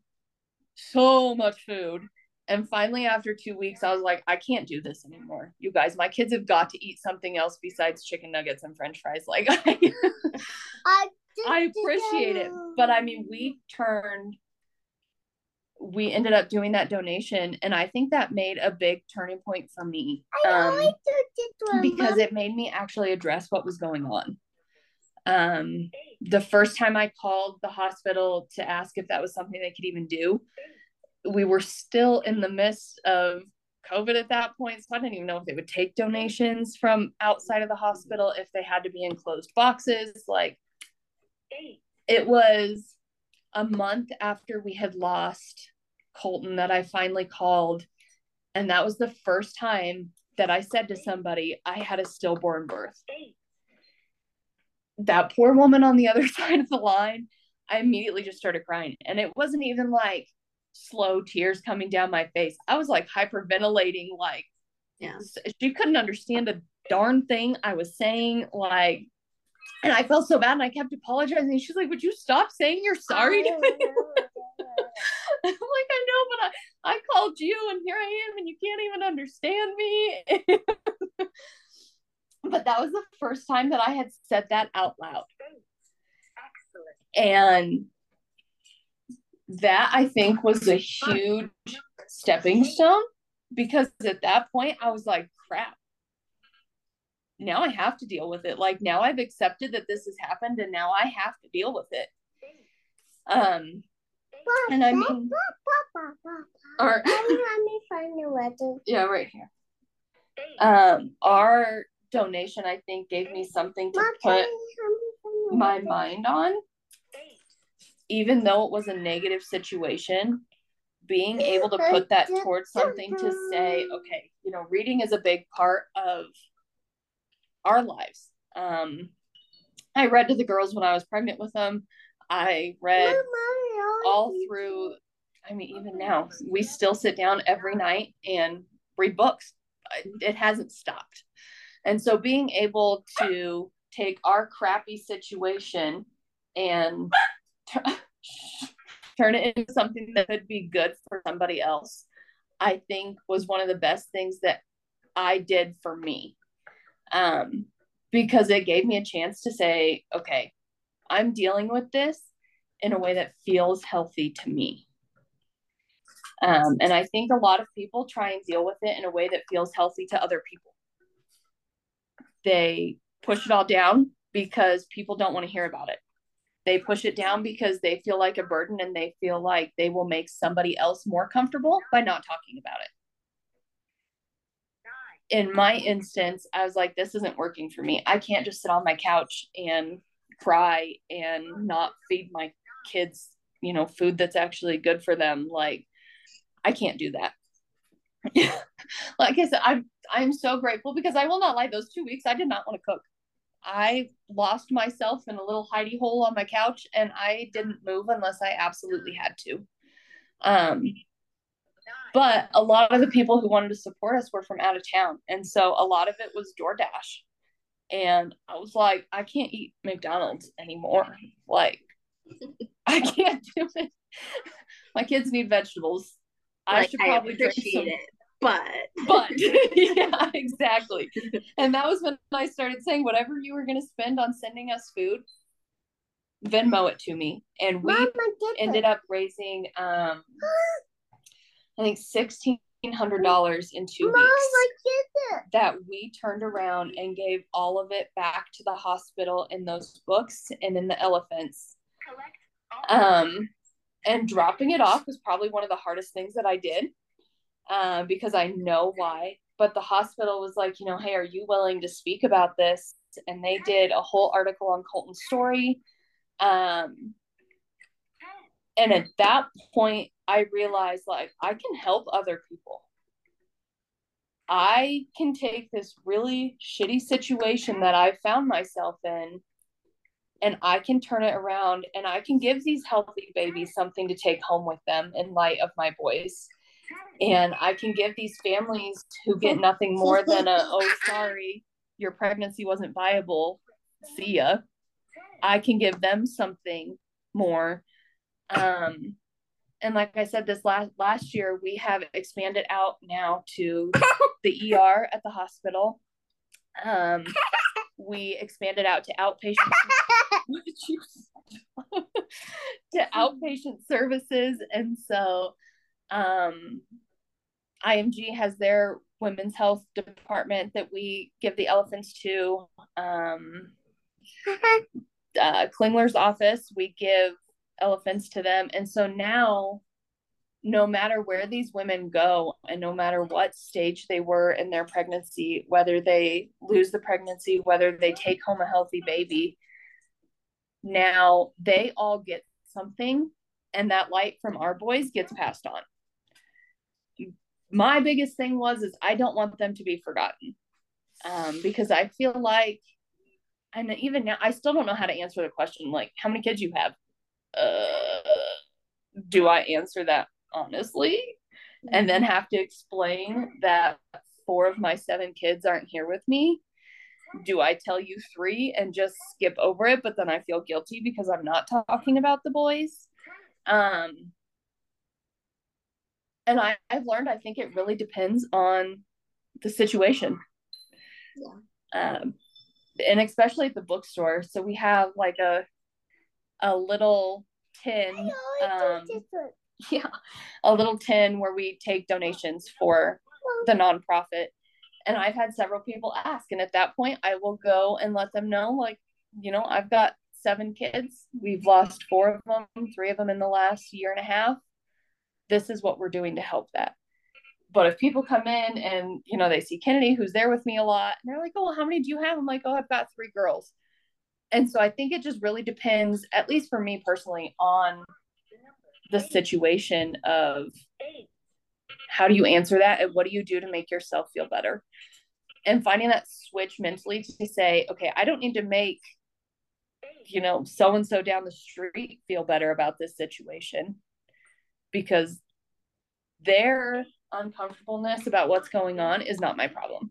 so much food. And finally, after two weeks, I was like, I can't do this anymore. You guys, my kids have got to eat something else besides chicken nuggets and french fries. <laughs> Like, I, I, I appreciate it. But I mean, we turned, we ended up doing that donation. And I think that made a big turning point for me. I Um, always do one, because it made me actually address what was going on. Um, the first time I called the hospital to ask if that was something they could even do, we were still in the midst of COVID at that point. So I didn't even know if they would take donations from outside of the hospital, if they had to be in closed boxes. Like it was a month after we had lost Colton that I finally called. And that was the first time that I said to somebody, I had a stillborn birth. That poor woman on the other <laughs> side of the line, I immediately just started crying. And it wasn't even like slow tears coming down my face. I was like hyperventilating, like, Yeah. she couldn't understand a darn thing I was saying. Like, and I felt so bad and I kept apologizing. She's like, Would you stop saying you're sorry to me? <laughs> I'm like, I know, but I, I called you and here I am and you can't even understand me. <laughs> but that was the first time that I had said that out loud. And that I think was a huge stepping stone because at that point I was like, crap. Now I have to deal with it. Like now I've accepted that this has happened and now I have to deal with it. Um and I mean our Mommy, let me find the letter. <laughs> yeah, right here. Um our donation I think gave me something to put can you help me find the my mind on? Even though it was a negative situation being able to put that towards something to say okay you know reading is a big part of our lives. Um i read to the girls when i was pregnant with them. I read Mom, Mommy, always all through i mean even now we still sit down every night and read books. It hasn't stopped and so being able to take our crappy situation and <laughs> turn it into something that could be good for somebody else i think was one of the best things that i did for me. Um, because it gave me a chance to say okay i'm dealing with this in a way that feels healthy to me. Um, and i think a lot of people try and deal with it in a way that feels healthy to other people they push it all down because people don't want to hear about it they push it down because they feel like a burden and they feel like they will make somebody else more comfortable by not talking about it. In my instance, I was like, this isn't working for me. I can't just sit on my couch and cry and not feed my kids, you know, food that's actually good for them. Like, I can't do that. <laughs> like I said, I'm I'm so grateful because I will not lie, those two weeks I did not want to cook. I lost myself in a little hidey hole on my couch and I didn't move unless I absolutely had to. Um, but a lot of the people who wanted to support us were from out of town. And so a lot of it was DoorDash. And I was like, I can't eat McDonald's anymore. Like, I can't do it. <laughs> My kids need vegetables. I Like, should I probably drink appreciate some it, but <laughs> <laughs> but <laughs> yeah, exactly. And that was when I started saying, whatever you were going to spend on sending us food, Venmo it to me. And we Mama, ended up raising, um, <gasps> I think sixteen hundred dollars in two Mama, weeks get it. that we turned around and gave all of it back to the hospital in those books and in the elephants. Um, and dropping it off was probably one of the hardest things that I did uh, because I know why. But the hospital was like, you know, hey, are you willing to speak about this? And they did a whole article on Colton's story. Um, and at that point, I realized like I can help other people. I can take this really shitty situation that I found myself in and I can turn it around and I can give these healthy babies something to take home with them in light of my boys. And I can give these families who get nothing more than a, oh, sorry, your pregnancy wasn't viable. See ya. I can give them something more. Um, and like I said, this last last year we have expanded out now to <laughs> the ER at the hospital. Um, we expanded out to outpatient <laughs> to outpatient services, and so um, IMG has their women's health department that we give the elephants to. Um, uh, Klingler's office, we give elephants to them. And so now, no matter where these women go, and no matter what stage they were in their pregnancy, whether they lose the pregnancy, whether they take home a healthy baby, now they all get something, and that light from our boys gets passed on. My biggest thing was is I don't want them to be forgotten, um, because I feel like, and even now I still don't know how to answer the question like how many kids you have uh, do I answer that honestly? And then have to explain that four of my seven kids aren't here with me? Do I tell you three and just skip over it, but then I feel guilty because I'm not talking about the boys? Um, and I, I've learned I think it really depends on the situation. Yeah. Um, and especially at the bookstore. So we have like a a little tin um, <laughs> yeah a little tin where we take donations for the nonprofit and i've had several people ask and at that point i will go and let them know like you know i've got seven kids. We've lost four of them three of them in the last year and a half. This is what we're doing to help that. But if people come in and you know they see kennedy who's there with me a lot and they're like oh how many do you have? I'm like oh i've got three girls. And so I think it just really depends, at least for me personally, on the situation of how do you answer that and what do you do to make yourself feel better? And finding that switch mentally to say, okay, I don't need to make, you know, so and so down the street feel better about this situation because their uncomfortableness about what's going on is not my problem.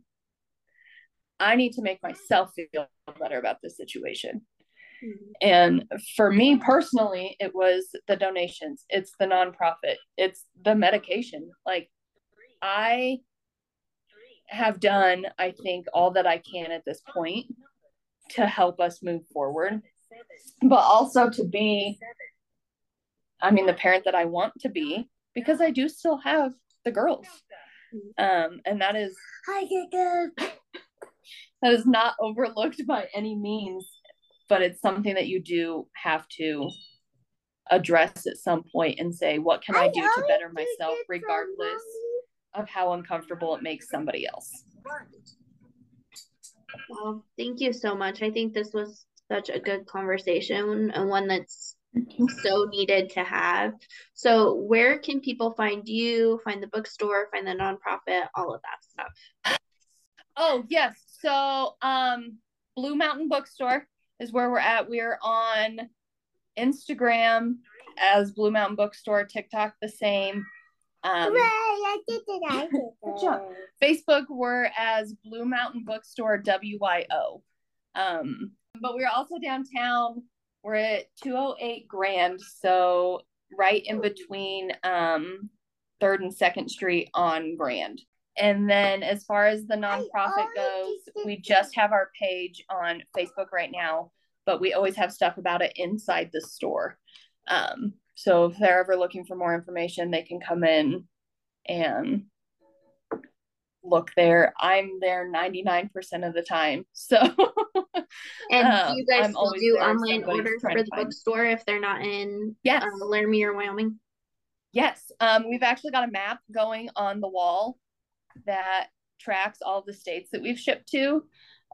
I need to make myself feel better about this situation. Mm-hmm. And for me personally, it was the donations, it's the nonprofit, it's the medication. Like, I have done, I think, all that I can at this point to help us move forward, but also to be, I mean, the parent that I want to be, because I do still have the girls. Um, and that is <laughs> that is not overlooked by any means, but it's something that you do have to address at some point and say, what can I, I do to better myself, regardless of how uncomfortable it makes somebody else? Well, thank you so much. I think this was such a good conversation and one that's so needed to have. So, where can people find you, find the bookstore, find the nonprofit, all of that stuff? Oh, yes. So, um, Blue Mountain Bookstore is where we're at. We're on Instagram as Blue Mountain Bookstore, TikTok the same. Um, I did it. I did it. <laughs> Good job. Facebook, we're as Blue Mountain Bookstore WYO. Um, but we're also downtown. We're at 208 Grand, so right in between um, Third and Second Street on Grand. And then as far as the nonprofit goes, we just have our page on Facebook right now, but we always have stuff about it inside the store. Um, so if they're ever looking for more information, they can come in and look there. I'm there 99% of the time. <laughs> So And um, you guys still do online orders for the bookstore if they're not in yes. Uh, Laramie or Wyoming? Yes. Um, we've actually got a map going on the wall that tracks all the states that we've shipped to,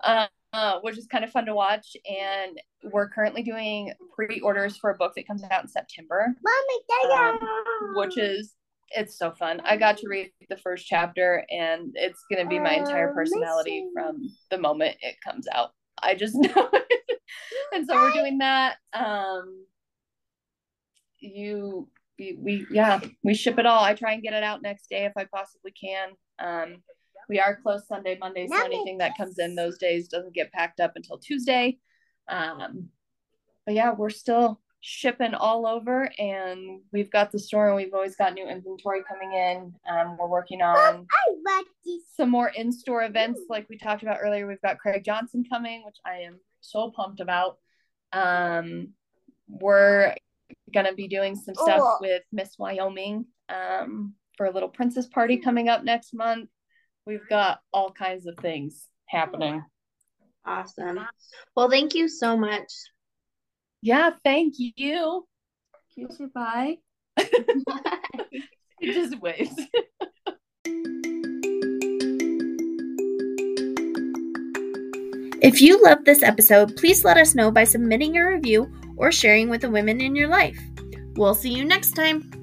uh, uh, which is kind of fun to watch. And we're currently doing pre-orders for a book that comes out in September, Mommy, um, which is it's so fun. I got to read the first chapter, and it's going to be my entire personality from the moment it comes out. I just <laughs> know it. and so we're doing that. Um, you we, we yeah we ship it all i try and get it out next day if i possibly can um we are closed sunday monday so anything that comes in those days doesn't get packed up until tuesday um but yeah, we're still shipping all over and we've got the store and we've always got new inventory coming in. Um, we're working on I like this. some more in-store events like we talked about earlier. We've got Craig Johnson coming, which I am so pumped about. Um, we're gonna be doing some stuff Oh. with Miss Wyoming um, for a little princess party coming up next month. We've got all kinds of things happening. Awesome. Well, thank you so much. Yeah, thank you. Can you say bye? <laughs> He just waves. If you loved this episode, please let us know by submitting a review or sharing with the women in your life. We'll see you next time.